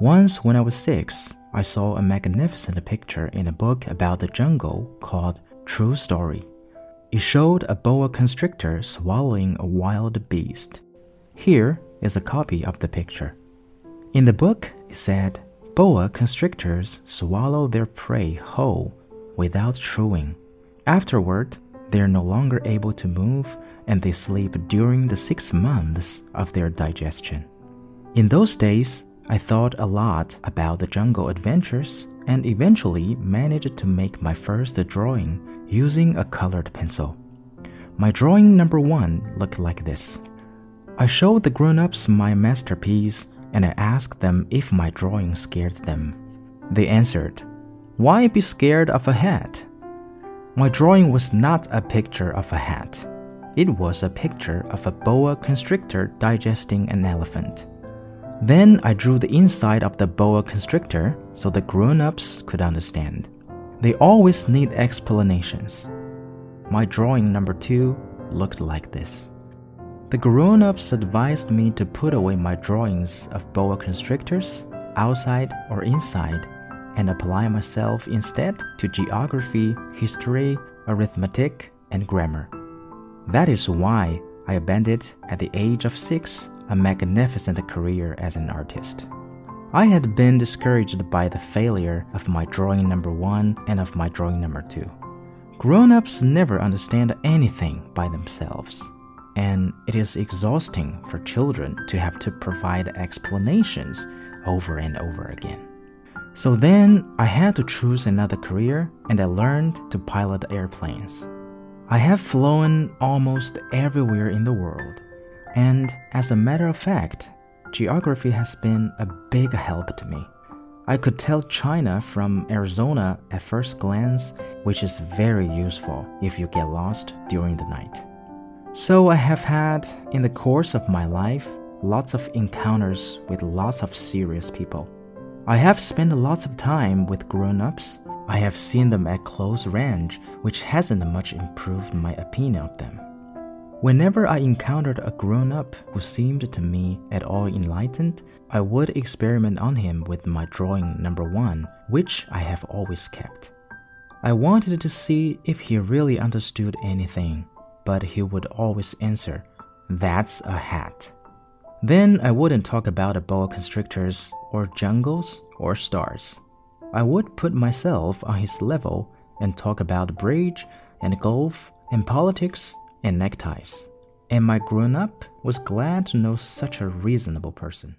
Once, when I was six, I saw a magnificent picture in a book about the jungle called True Story. It showed a boa constrictor swallowing a wild beast. Here is a copy of the picture. In the book, it said boa constrictors swallow their prey whole without chewing. Afterward, they are no longer able to move and they sleep during the six months of their digestion. In those days, I thought a lot about the jungle adventures and eventually managed to make my first drawing using a colored pencil. My drawing number one looked like this. I showed the grown ups my masterpiece and I asked them if my drawing scared them. They answered, Why be scared of a hat? My drawing was not a picture of a hat. It was a picture of a boa constrictor digesting an elephant. Then I drew the inside of the boa constrictor so the grown ups could understand. They always need explanations. My drawing number two looked like this. The grown ups advised me to put away my drawings of boa constrictors, outside or inside, and apply myself instead to geography, history, arithmetic, and grammar. That is why I abandoned at the age of six a magnificent career as an artist. I had been discouraged by the failure of my drawing number one and of my drawing number two. Grown ups never understand anything by themselves, and it is exhausting for children to have to provide explanations over and over again. So then I had to choose another career and I learned to pilot airplanes. I have flown almost everywhere in the world, and as a matter of fact, geography has been a big help to me. I could tell China from Arizona at first glance, which is very useful if you get lost during the night. So, I have had, in the course of my life, lots of encounters with lots of serious people. I have spent lots of time with grown ups. I have seen them at close range, which hasn't much improved my opinion of them. Whenever I encountered a grown up who seemed to me at all enlightened, I would experiment on him with my drawing number one, which I have always kept. I wanted to see if he really understood anything, but he would always answer, That's a hat. Then I wouldn't talk about boa constrictors or jungles or stars. I would put myself on his level and talk about bridge and golf and politics and neckties. And my grown up was glad to know such a reasonable person.